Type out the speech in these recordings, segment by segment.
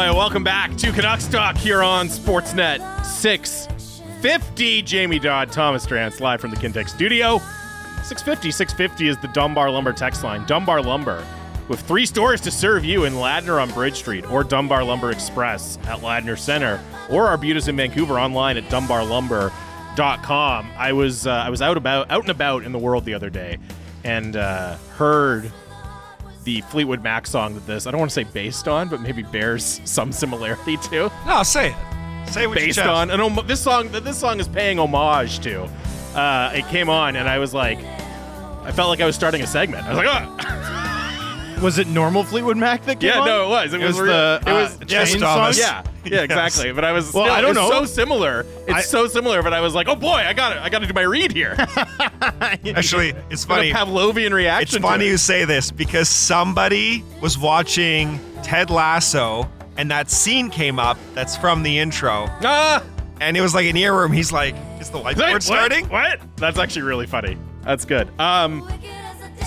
Boy, welcome back to Canucks Talk here on Sportsnet 650. Jamie Dodd, Thomas Drance, live from the Kintec studio. 650, 650 is the Dunbar Lumber text line. Dunbar Lumber, with three stores to serve you in Ladner on Bridge Street, or Dunbar Lumber Express at Ladner Center, or Arbutus in Vancouver online at dunbarlumber.com. I was uh, I was out about out and about in the world the other day, and uh, heard the Fleetwood Mac song that this I don't want to say based on, but maybe bears some similarity to. No, say it. Say what Based on an om- this song that this song is paying homage to. Uh, it came on and I was like, I felt like I was starting a segment. I was like, oh. Was it normal Fleetwood Mac that came yeah, on? no, it was. It, It was, was real- the, it was uh, Yes, Chain Thomas. yeah, yeah, Yes. exactly. But I was Well, still- I don't it's know. so similar. It's I- so similar. But I was like, oh boy, I got it. I got to do my read here. Actually, it's Got a funny. Pavlovian reaction. It's to funny it. you say this because somebody was watching Ted Lasso and that scene came up that's from the intro. Ah, And it was like an earworm. He's like, is the Wait, whiteboard what? starting? What? That's actually really funny. That's good. Um,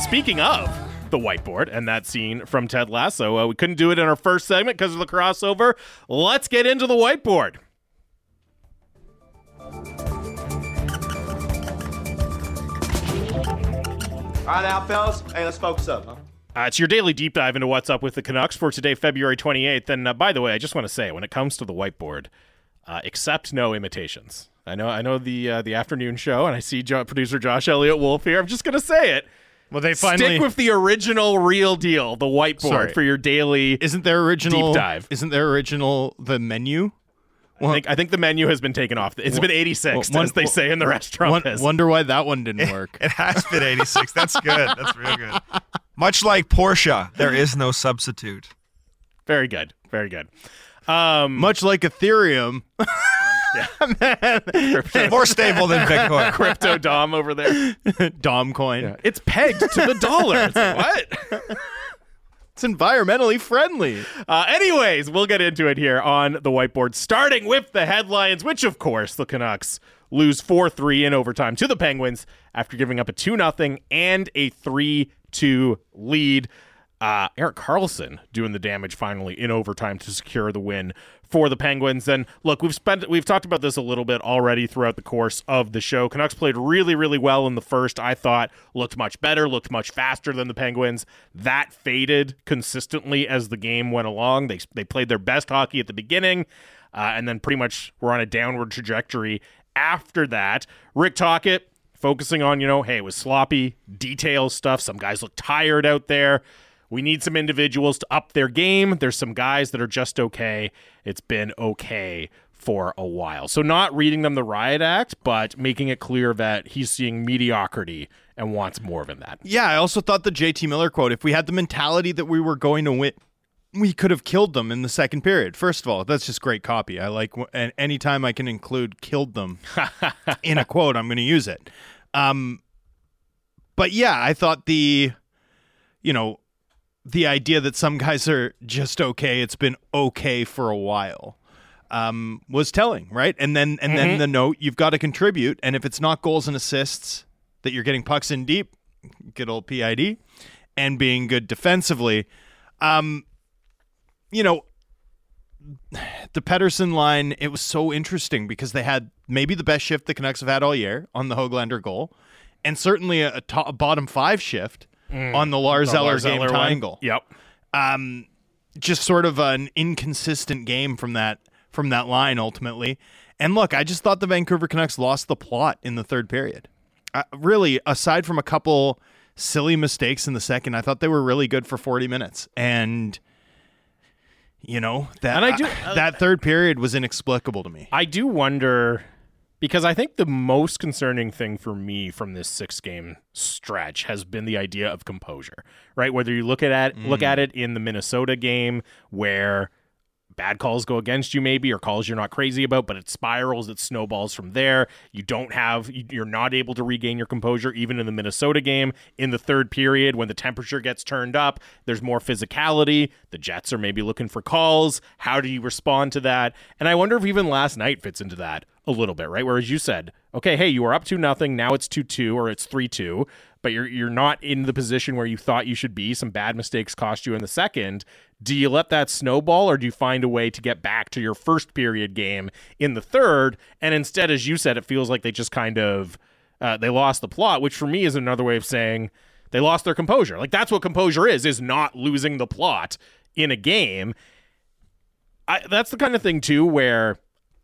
speaking of the whiteboard and that scene from Ted Lasso, uh, we couldn't do it in our first segment because of the crossover. Let's get into the whiteboard. All right, now, fellas. Hey, let's focus up. Huh? Uh, it's your daily deep dive into what's up with the Canucks for today, February 28th. And uh, by the way, I just want to say, when it comes to the whiteboard, uh, accept no imitations. I know, I know the uh, the afternoon show, and I see jo- producer Josh Elliott Wolf here. I'm just gonna say it. Well, they finally Stick with the original, real deal, the whiteboard Sorry. for your daily. isn't their original Deep dive. Isn't their original the menu? I think, I think the menu has been taken off. It's been 86, one- as they say in the restaurant. Won- biz. wonder why that one didn't work. It has been 86. That's good. That's real good. Much like Porsche, there is no substitute. Very good. Very good. Um, Much like Ethereum, More stable than Bitcoin. crypto Dom over there. Dom coin. It's pegged to the dollar. It's like, what? It's environmentally friendly. Uh, anyways, we'll get into it here on the whiteboard, starting with the headlines, which, of course, the Canucks lose 4 3 in overtime to the Penguins after giving up a 2 0 and a 3 2 lead. Uh, Erik Karlsson doing the damage finally in overtime to secure the win for the Penguins. And look, we've spent we've talked about this a little bit already throughout the course of the show. Canucks played really, really well in the first. I thought looked much better, looked much faster than the Penguins. That faded consistently as the game went along. They they played their best hockey at the beginning, uh, and then pretty much were on a downward trajectory after that. Rick Tocchet focusing on, you know, hey, it was sloppy, detail stuff. Some guys look tired out there. We need some individuals to up their game. There's some guys that are just okay. It's been okay for a while. So, not reading them the riot act, but making it clear that he's seeing mediocrity and wants more than that. Yeah, I also thought the JT Miller quote, if we had the mentality that we were going to win, we could have killed them in the second period. First of all, that's just great copy. I like, and anytime I can include killed them in a quote, I'm going to use it. Um, but yeah, I thought the, you know, the idea that some guys are just okay, it's been okay for a while, um, was telling, right? And then, and then the note, you've got to contribute. And if it's not goals and assists that you're getting pucks in deep, good old PID, and being good defensively, um, you know, the Pettersson line, it was so interesting because they had maybe the best shift the Canucks have had all year on the Hoglander goal, and certainly a, a, top, a bottom five shift on the Lars The Eller Lars game Eller one. Yep. Um, just sort of an inconsistent game from that from that line ultimately. And look, I just thought the Vancouver Canucks lost the plot in the third period. Uh, really, aside from a couple silly mistakes in the second, I thought they were really good for 40 minutes. And you know that I do- uh, that third period was inexplicable to me. I do wonder because I think the most concerning thing for me from this six game stretch has been the idea of composure, right? Whether you look at it, look mm. at it in the Minnesota game where bad calls go against you maybe or calls you're not crazy about but it spirals it snowballs from there. You don't have you're not able to regain your composure even in the minnesota game. In the third period when the temperature gets turned up there's more physicality. The jets are maybe looking for calls. How do you respond to that? And i wonder if even last night fits into that a little bit right whereas you said okay hey you were up to nothing now it's 2-2 or it's 3-2 but you're you're not in the position where you thought you should be. Some bad mistakes cost you in the second. Do you let that snowball or do you find a way to get back to your first period game in the third? And instead, as you said, it feels like they just kind of uh, they lost the plot, which for me is another way of saying they lost their composure. Like that's what composure is, is not losing the plot in a game. I, that's the kind of thing too where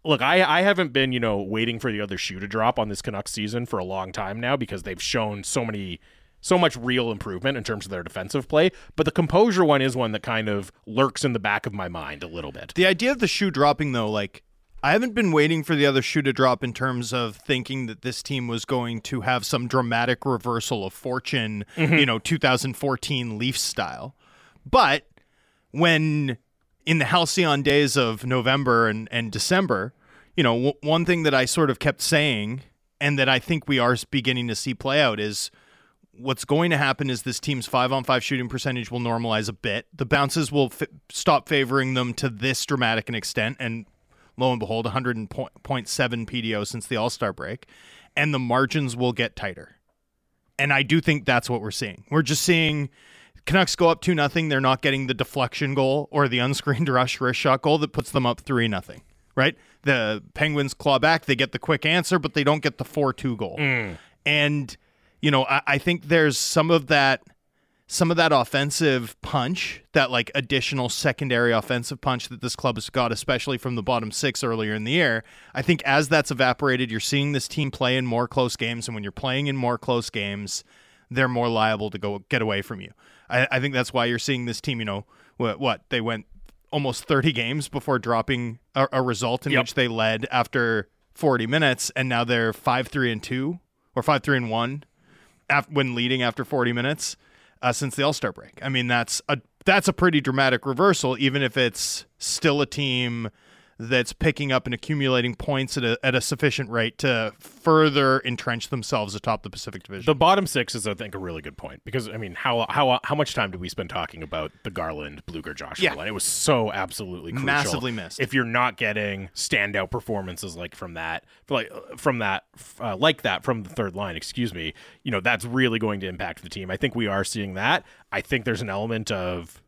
look, I, I haven't been, you know, waiting for the other shoe to drop on this Canucks season for a long time now because they've shown so many so much real improvement in terms of their defensive play. But the composure one is one that kind of lurks in the back of my mind a little bit. The idea of the shoe dropping though, like I haven't been waiting for the other shoe to drop in terms of thinking that this team was going to have some dramatic reversal of fortune, mm-hmm. you know, 2014 Leafs style. But when in the halcyon days of November and, and December, you know, w- one thing that I sort of kept saying and that I think we are beginning to see play out is what's going to happen is this team's five on five shooting percentage will normalize a bit. The bounces will f- stop favoring them to this dramatic an extent. And lo and behold, 100.7 PDO since the All Star break. And the margins will get tighter. And I do think that's what we're seeing. We're just seeing Canucks go up 2 nothing. They're not getting the deflection goal or the unscreened rush wrist shot goal that puts them up 3 nothing. Right? The Penguins claw back. They get the quick answer, but they don't get the 4 2 goal. Mm. And, you know, I, I think there's some of that some of that offensive punch, that like additional secondary offensive punch that this club has got, especially from the bottom six earlier in the year. I think as that's evaporated, you're seeing this team play in more close games, and when you're playing in more close games, they're more liable to go get away from you. I, I think that's why you're seeing this team. You know what? What they went almost 30 games before dropping a, a result in Yep. which they led after 40 minutes, and now they're five three and two or five three and one af- when leading after 40 minutes uh, since the All Star break. I mean, that's a that's a pretty dramatic reversal, even if it's still a team that's picking up and accumulating points at a, at a sufficient rate to further entrench themselves atop the Pacific Division. The bottom six is, I think, a really good point because I mean, how how how much time did we spend talking about the Garland Blueger Joshua Yeah. line? It was so absolutely crucial. Massively missed. If you're not getting standout performances like from that, like from that, uh, like that from the third line, excuse me, you know that's really going to impact the team. I think we are seeing that. I think there's an element of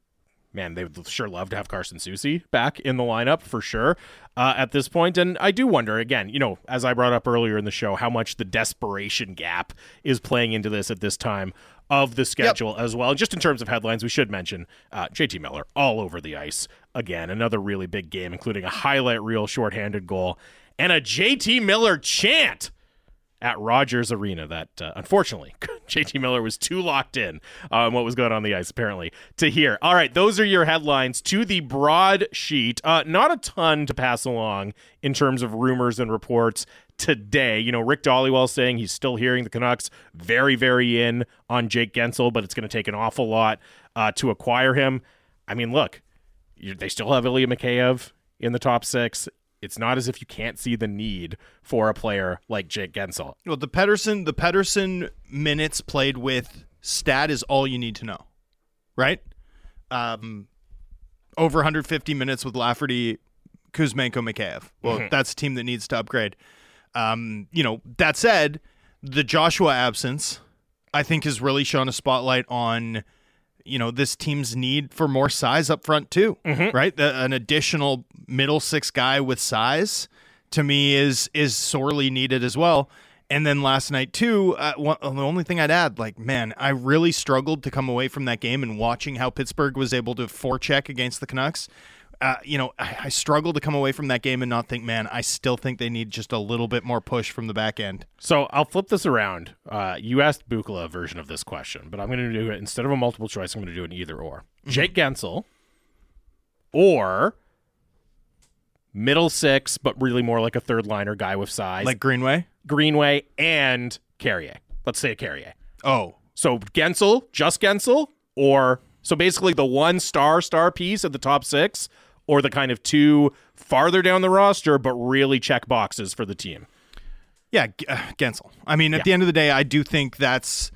man, they would sure love to have Carson Soucy back in the lineup for sure uh, at this point. And I do wonder, again, you know, as I brought up earlier in the show, how much the desperation gap is playing into this at this time of the schedule as well. Just in terms of headlines, we should mention uh, JT Miller all over the ice again. Another really big game, including a highlight reel shorthanded goal and a JT Miller chant at Rogers Arena that uh, unfortunately JT Miller was too locked in on what was going on the ice apparently to hear. All right, those are your headlines to the broadsheet. Uh, not a ton to pass along in terms of rumors and reports today. You know, Rick Dhaliwal saying he's still hearing the Canucks very, very in on Jake Guentzel, but it's going to take an awful lot uh, to acquire him. I mean, look, they still have Ilya Mikheyev in the top six. It's not as if you can't see the need for a player like Jake Guentzel. well, the Pettersson the Pettersson minutes played with stat is all you need to know, right? Um, over 150 minutes with Lafferty, Kuzmenko, Mikheyev. Well, that's a team that needs to upgrade. Um, you know, that said, the Joshua absence, I think, has really shown a spotlight on, you know, this team's need for more size up front too. Right, the, an additional middle six guy with size to me is is sorely needed as well. And then last night too, uh, one, the only thing I'd add, like man, I really struggled to come away from that game and watching how Pittsburgh was able to forecheck against the Canucks. Uh, you know, I, I struggled to come away from that game and not think, man, I still think they need just a little bit more push from the back end. So I'll flip this around. Uh, you asked Bukala a version of this question, but I'm going to do it instead of a multiple choice. I'm going to do an either or. Jake Guentzel or middle six, but really more like a third liner guy with size, Like Greenway. Greenway and Carrier. Let's say a Carrier. Oh, So Guentzel, just Guentzel, or so basically the one star star piece at the top six, or the kind of two farther down the roster, but really check boxes for the team. Yeah, uh, Guentzel. I mean, at Yeah. the end of the day, I do think that's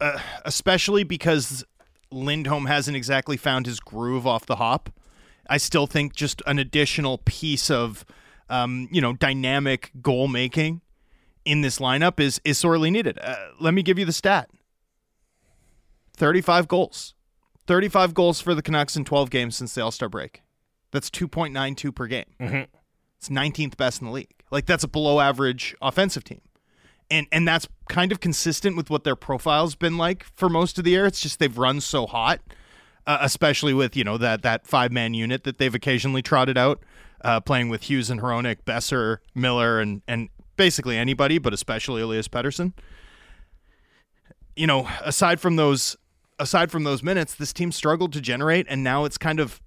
uh, especially because Lindholm hasn't exactly found his groove off the hop. I still think just an additional piece of, um, you know, dynamic goal making in this lineup is is sorely needed. Uh, let me give you the stat: 35 goals. 35 goals for the Canucks in 12 games since the All Star break. That's 2.92 per game. It's 19th best in the league. Like that's a below average offensive team. And and that's kind of consistent with what their profile's been like for most of the year. It's just they've run so hot, uh, especially with, you know, that that five-man unit that they've occasionally trotted out, uh, playing with Hughes and Hronek, Boeser, Miller and and basically anybody, but especially Elias Pettersson. You know, aside from those aside from those minutes, this team struggled to generate and now it's kind of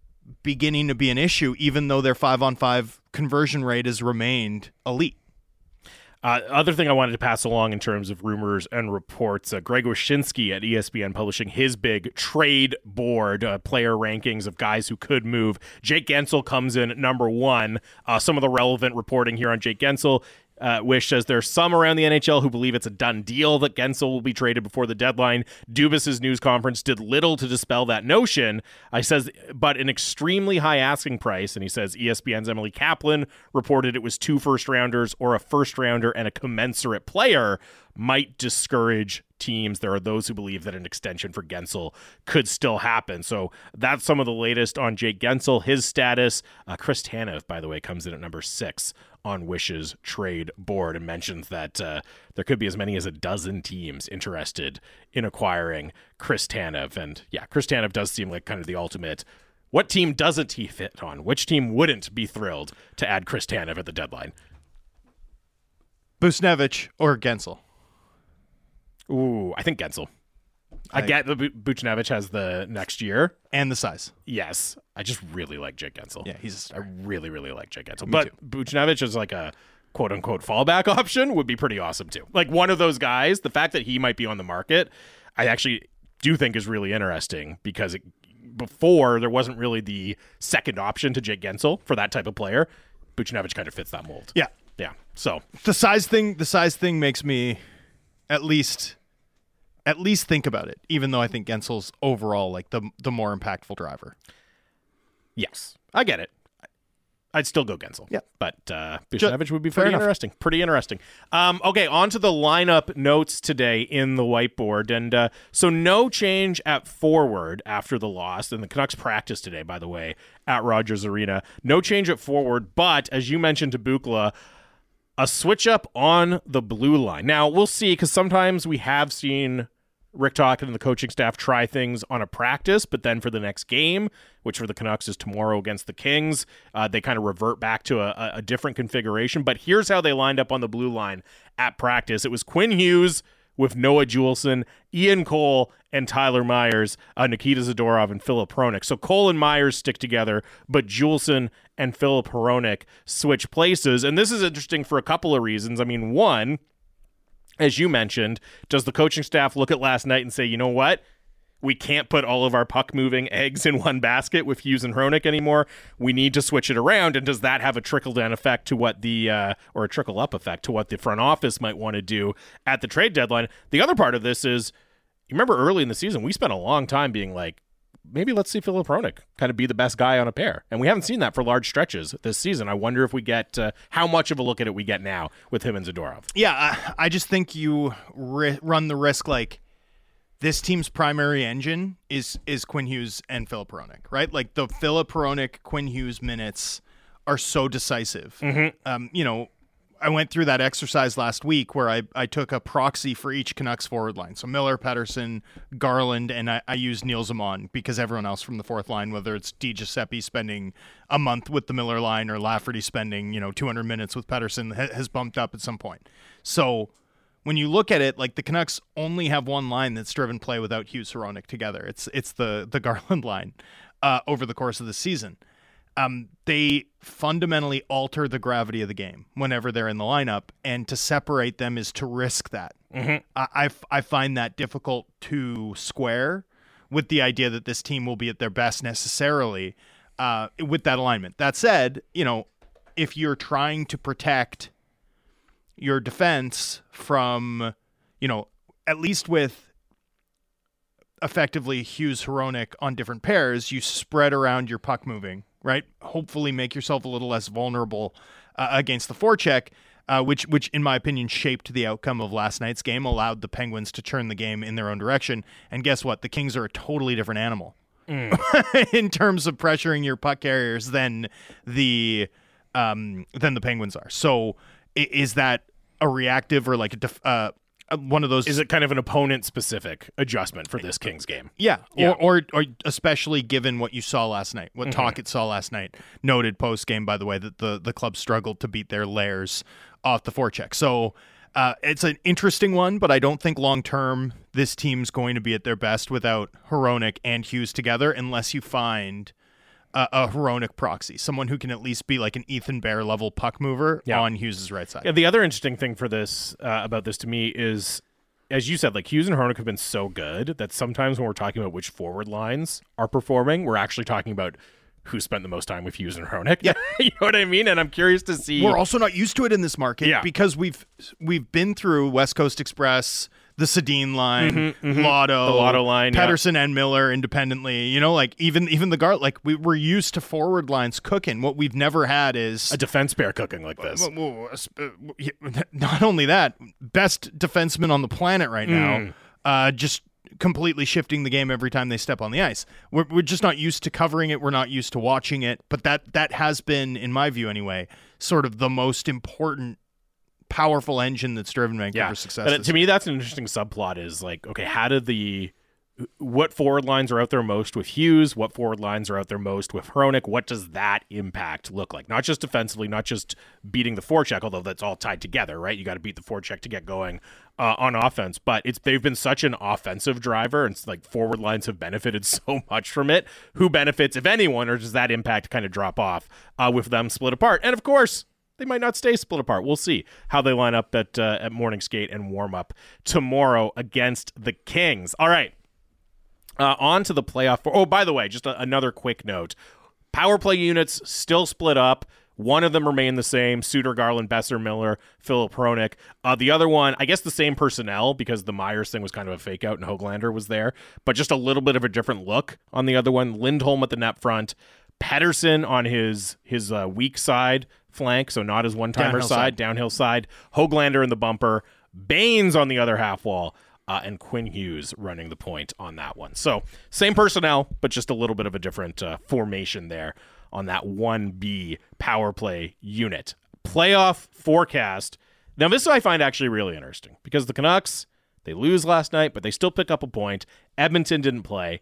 beginning to be an issue, even though their five on five conversion rate has remained elite. Uh, other thing I wanted to pass along in terms of rumors and reports, uh, Greg Wyshynski at ESPN publishing his big trade board uh, player rankings of guys who could move. Jake Guentzel comes in number one. Uh, some of the relevant reporting here on Jake Guentzel. Uh, Wish says there's some around the NHL who believe it's a done deal that Guentzel will be traded before the deadline. Dubas's news conference did little to dispel that notion. I says, but an extremely high asking price, and he says ESPN's Emily Kaplan reported it was two first rounders or a first rounder and a commensurate player might discourage teams. There are those who believe that an extension for Guentzel could still happen. So that's some of the latest on Jake Guentzel, his status. Uh, Chris Tanev, by the way, comes in at number six on Wish's trade board and mentions that uh, there could be as many as a dozen teams interested in acquiring Chris Tanev. And yeah, Chris Tanev does seem like kind of the ultimate. What team doesn't he fit on? Which team wouldn't be thrilled to add Chris Tanev at the deadline? Buchnevich or Guentzel? Ooh, I think Guentzel. I, I- get that Bu- Buchnevich has the next year. And the size. Yes, I just really like Jake Guentzel. Yeah, he's I really, really like Jake Guentzel. but Buchnevich is like a quote unquote fallback option would be pretty awesome too. Like one of those guys, the fact that he might be on the market, I actually do think is really interesting because it, before there wasn't really the second option to Jake Guentzel for that type of player. Buchnevich kind of fits that mold. Yeah. Yeah. So The size thing the size thing makes me at least at least think about it, even though I think Guentzel's overall like the the more impactful driver. yes, I get it. I'd still go Guentzel. Yeah. But uh, Buchnevich would be pretty interesting. Pretty interesting. Um, okay, on to the lineup notes today in the whiteboard. And uh, so no change at forward after the loss. And the Canucks practice today, by the way, at Rogers Arena. No change at forward, but as you mentioned to Bukla, a switch up on the blue line. Now, we'll see because sometimes we have seen Rick Tocchet and the coaching staff try things on a practice, but then for the next game, which for the Canucks is tomorrow against the Kings, uh, they kind of revert back to a, a- a different configuration. But here's how they lined up on the blue line at practice it was Quinn Hughes with Noah Juulsen, Ian Cole, and Tyler Myers, uh, Nikita Zadorov, and Filip Hronek. So Cole and Myers stick together, but Juleson and Filip Hronek switch places. And this is interesting for a couple of reasons. I mean, one, as you mentioned, does the coaching staff look at last night and say, you know what? We can't put all of our puck moving eggs in one basket with Hughes and Hronek anymore. We need to switch it around. And does that have a trickle down effect to what the, uh, or a trickle up effect to what the front office might want to do at the trade deadline? The other part of this is, you remember early in the season, we spent a long time being like, maybe let's see Filip Hronek kind of be the best guy on a pair. And we haven't seen that for large stretches this season. I wonder if we get, uh, how much of a look at it we get now with him and Zadorov. Yeah, I, I just think you ri- run the risk like this team's primary engine is is Quinn Hughes and Philip Peronic, right? Like the Philip Peronic Quinn Hughes minutes are so decisive. Um, you know, I went through that exercise last week where I, I took a proxy for each Canucks forward line. So Miller, Pettersson, Garland, and I, I used Nils Åman because everyone else from the fourth line, whether it's Di Giuseppe spending a month with the Miller line or Lafferty spending, you know, 200 minutes with Pettersson, ha- has bumped up at some point. So when you look at it, like the Canucks only have one line that's driven play without Hughes Hronek together. It's it's the the Garland line uh, over the course of the season. Um, they fundamentally alter the gravity of the game whenever they're in the lineup, and to separate them is to risk that. I, I f- I find that difficult to square with the idea that this team will be at their best necessarily uh, with that alignment. That said, you know, if you're trying to protect your defense from, you know, at least with effectively Hughes Hronek on different pairs, you spread around your puck moving, right? Hopefully make yourself a little less vulnerable uh, against the forecheck. uh, which which in my opinion shaped the outcome of last night's game, allowed the Penguins to turn the game in their own direction. And guess what? The Kings are a totally different animal in terms of pressuring your puck carriers than the um, than the Penguins are. So is that a reactive or like a def- uh, one of those? Is it kind of an opponent specific adjustment for this Kings game? Yeah, Yeah. Or, or or especially given what you saw last night, what Mm-hmm. Tocchet saw last night. Noted post game, by the way, that the the club struggled to beat their layers off the forecheck. So uh, it's an interesting one, but I don't think long term this team's going to be at their best without Hronek and Hughes together, unless you find. A, a Hronek proxy, someone who can at least be like an Ethan Bear level puck mover Yeah. on Hughes' right side. Yeah, the other interesting thing for this uh, about this to me is, as you said, like Hughes and Hronek have been so good that sometimes when we're talking about which forward lines are performing, we're actually talking about who spent the most time with Hughes and Hronek. Yeah, you know what I mean. And I'm curious to see. We're also not used to it in this market Yeah. because we've we've been through West Coast Express, the Sedin line, Lotto, Mm-hmm, The Lotto line, yeah. Pettersson and Miller independently. You know, like even even the guard, like we we're used to forward lines cooking. What we've never had is a defense pair cooking like this. Uh, yeah, not only that, best defenseman on the planet right now, Hmm. uh, just completely shifting the game every time they step on the ice. We're, we're just not used to covering it. We're not used to watching it. But that that has been, in my view anyway, sort of the most important, powerful engine that's driven Vancouver's yeah, success. This to me, that's an interesting subplot. Is like, okay, how did the what forward lines are out there most with Hughes? What forward lines are out there most with Hronek? What does that impact look like? Not just defensively, not just beating the forecheck, although that's all tied together, right? You got to beat the forecheck to get going uh, on offense. But it's they've been such an offensive driver, and it's like forward lines have benefited so much from it. Who benefits, if anyone, or does that impact kind of drop off uh, with them split apart? And of course, they might not stay split apart. We'll see how they line up at uh, at morning skate and warm up tomorrow against the Kings. All right, uh, on to the playoff. For, oh, by the way, just a, another quick note: power play units still split up. One of them remain the same: Suter, Garland, Boeser, Miller, Filip Hronek. Uh, the other one, I guess, the same personnel because the Myers thing was kind of a fake out and Hoglander was there, but just a little bit of a different look on the other one. Lindholm at the net front. Pettersson on his his uh, weak side flank, so not his one timer side, side. downhill side. Hoglander in the bumper, Baines on the other half wall, uh, and Quinn Hughes running the point on that one. So same personnel, but just a little bit of a different uh, formation there on that 1B power play unit. Playoff forecast. Now, this I find actually really interesting because the Canucks, they lose last night, but they still pick up a point. Edmonton didn't play.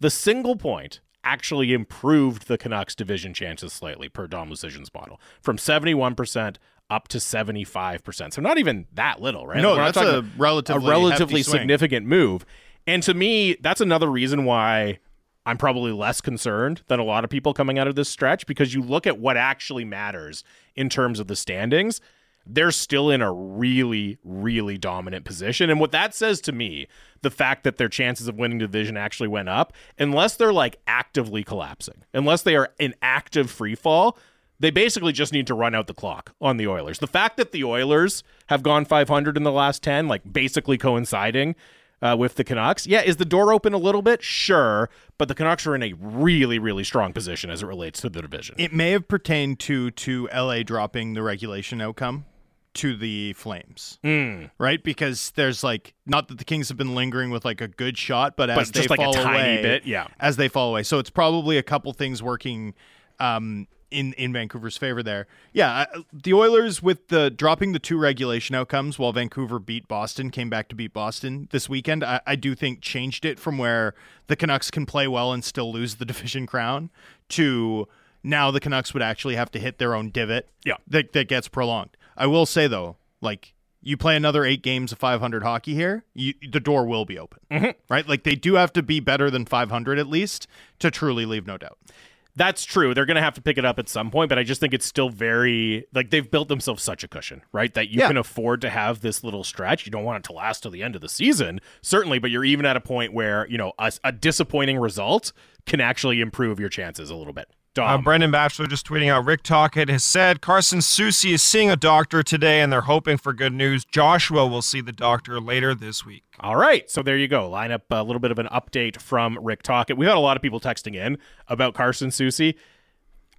The single point actually improved the Canucks division chances slightly per Dom Luszczyszyn's model from 71% up to 75%. So not even that little, right? No, We're that's a relatively a relatively significant move. And to me, that's another reason why I'm probably less concerned than a lot of people coming out of this stretch because you look at what actually matters in terms of the standings. They're still in a really, really dominant position. And what that says to me, the fact that their chances of winning division actually went up, unless they're like actively collapsing, unless they are in active free fall, they basically just need to run out the clock on the Oilers. The fact that the Oilers have gone 500 in the last 10, like basically coinciding uh, with the Canucks, yeah, is the door open a little bit? Sure. But the Canucks are in a really, really strong position as it relates to the division. It may have pertained to to LA dropping the regulation outcome to the Flames, Hmm. right? Because there's like not that the Kings have been lingering with like a good shot, but as But they like a fall tiny away, bit, yeah. as they fall away. So it's probably a couple things working um, in in Vancouver's favor there. Yeah, the Oilers with the dropping the two regulation outcomes while Vancouver beat Boston, came back to beat Boston this weekend. I, I do think changed it from where the Canucks can play well and still lose the division crown to now the Canucks would actually have to hit their own divot. Yeah. that that gets prolonged. I will say though, like you play another eight games of 500 hockey here, you, the door will be open, mm-hmm. right? Like they do have to be better than 500 at least to truly leave no doubt. That's true. They're going to have to pick it up at some point, but I just think it's still very like they've built themselves such a cushion, right? That you Yeah. can afford to have this little stretch. You don't want it to last till the end of the season, certainly, but you're even at a point where, you know, a, a disappointing result can actually improve your chances a little bit. Uh, Brendan Batchelor just tweeting out Rick Tocchet has said Carson Soucy is seeing a doctor today and they're hoping for good news. Joshua will see the doctor later this week. All right, so there you go. Line up a little bit of an update from Rick Tocchet. We had a lot of people texting in about Carson Soucy.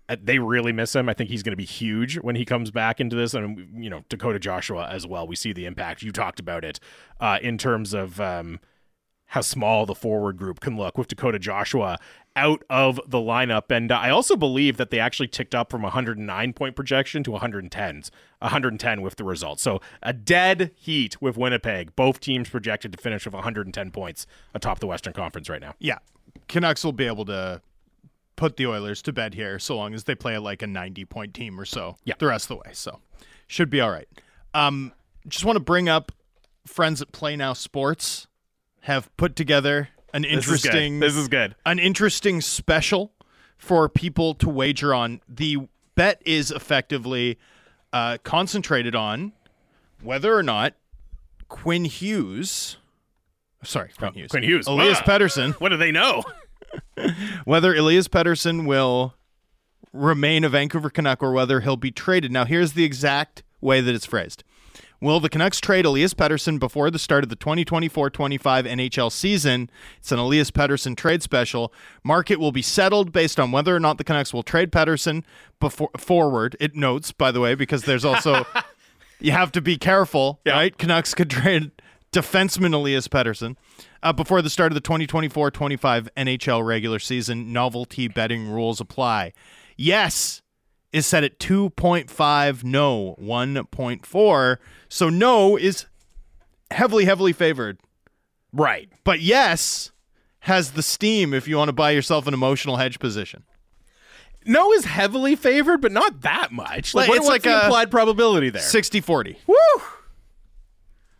Uh, They really miss him. I think he's going to be huge when he comes back into this, and you know Dakota Joshua as well. We see the impact. You talked about it uh, in terms of um, how small the forward group can look with Dakota Joshua out of the lineup. And uh, I also believe that they actually ticked up from 109 point projection to 110, 110 with the result. So a dead heat with Winnipeg. Both teams projected to finish with 110 points atop the Western Conference right now. Yeah, Canucks will be able to put the Oilers to bed here, so long as they play like a ninety-point team or so. Yeah. the rest of the way, so should be all right. Um, just want to bring up friends at Play Now Sports have put together an This is good. interesting This is good. an interesting special for people to wager on. The bet is effectively uh, concentrated on whether or not Quinn Hughes, sorry, Quinn Hughes, Quinn Hughes. Elias Ah. Pettersson, What do they know? whether Elias Pettersson will remain a Vancouver Canuck or whether he'll be traded. Now, here's the exact way that it's phrased. Will the Canucks trade Elias Pettersson before the start of the 2024 25 NHL season? It's an Elias Pettersson trade special. Market will be settled based on whether or not the Canucks will trade Pettersson before forward. It notes, by the way, because there's also you have to be careful, Yeah. right? Canucks could trade defenseman Elias Pettersson uh, before the start of the 2024-25 NHL regular season. Novelty betting rules apply. Yes is set at 2.5, no 1.4. So no is heavily, heavily favored. Right. But yes has the steam if you want to buy yourself an emotional hedge position. No is heavily favored, but not that much. Like, what, it's what's like the a- implied probability there? 60-40. Woo!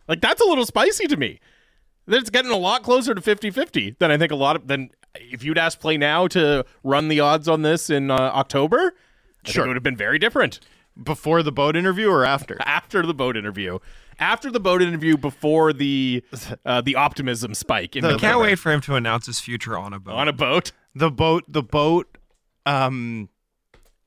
Like that's a little spicy to me. It's getting a lot closer to 50-50 than I think a lot of than if you'd asked Play Now to run the odds on this in uh, October, I Sure. it would have been very different Before the boat interview or after? after the boat interview. After the boat interview, before the uh, the optimism spike in I can't wait for him to announce his future on a boat. on a boat. the boat the boat um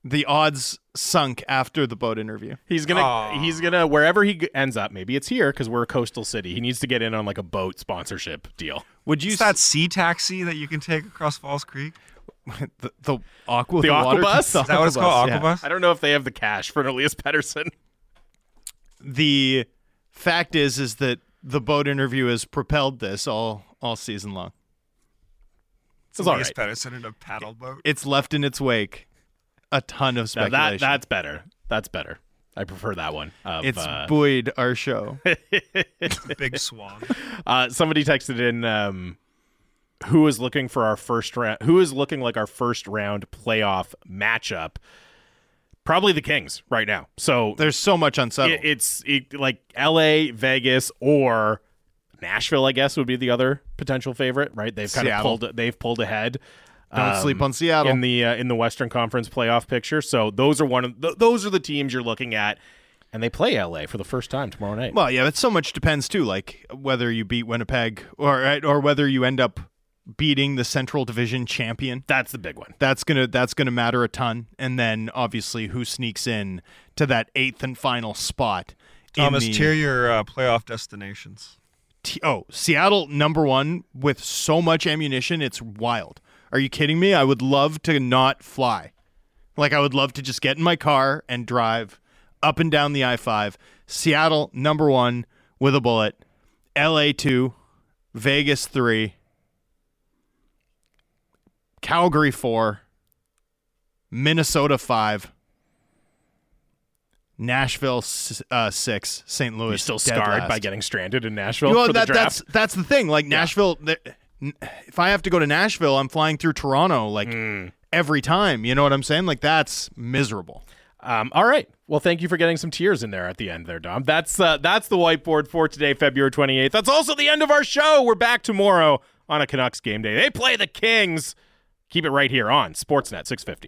the odds sunk after the boat interview He's gonna Aw. he's gonna wherever he g- ends up. Maybe it's here because we're a coastal city. He needs to get in on like a boat sponsorship deal. would you It's that sea taxi that you can take across False Creek. the, the aqua The water- Aquabus? the Is that what it's called? yeah. Aquabus? I don't know if they have the cash for an Elias Pettersson. the fact is is that the boat interview has propelled this all all season long It's Elias right. Pettersson in a paddle boat. it's left in its wake a ton of Now speculation that that's better. That's better. I prefer that one. Of, it's uh, buoyed our show Big swan. uh, somebody texted in um, who is looking for our first round. Who is looking like our first round playoff matchup? Probably the Kings right now. So there's so much unsettled it, it's it, like L.A., Vegas, or Nashville. I guess would be the other potential favorite. Right? They've kind Seattle. of pulled. They've pulled ahead. don't um, sleep on seattle in the uh, in the Western Conference playoff picture. So those are one of th- those are the teams you're looking at, and they play LA for the first time tomorrow night. Well, yeah, but so much depends too, like whether you beat Winnipeg or or whether you end up beating the Central Division champion. That's the big one. That's gonna that's gonna matter a ton, and then obviously who sneaks in to that eighth and final spot. Thomas, the- tier your uh, playoff destinations. T- oh, Seattle number one with so much ammunition, it's wild. Are you kidding me? I would love to not fly. Like I would love to just get in my car and drive up and down the I five. Seattle number one with a bullet. LA two, Vegas three, Calgary four, Minnesota five. Nashville uh, six, St. Louis You're still scarred last. by getting stranded in Nashville Well, for the draft. that's that's the thing. Like Nashville, n- if I have to go to Nashville, I'm flying through Toronto like Hmm. every time. You know what I'm saying? Like that's miserable. Um, all right. Well, thank you for getting some tears in there at the end there, Dom. That's uh, that's the whiteboard for today, February 28th. That's also the end of our show. We're back tomorrow on a Canucks game day. They play the Kings. Keep it right here on Sportsnet 650.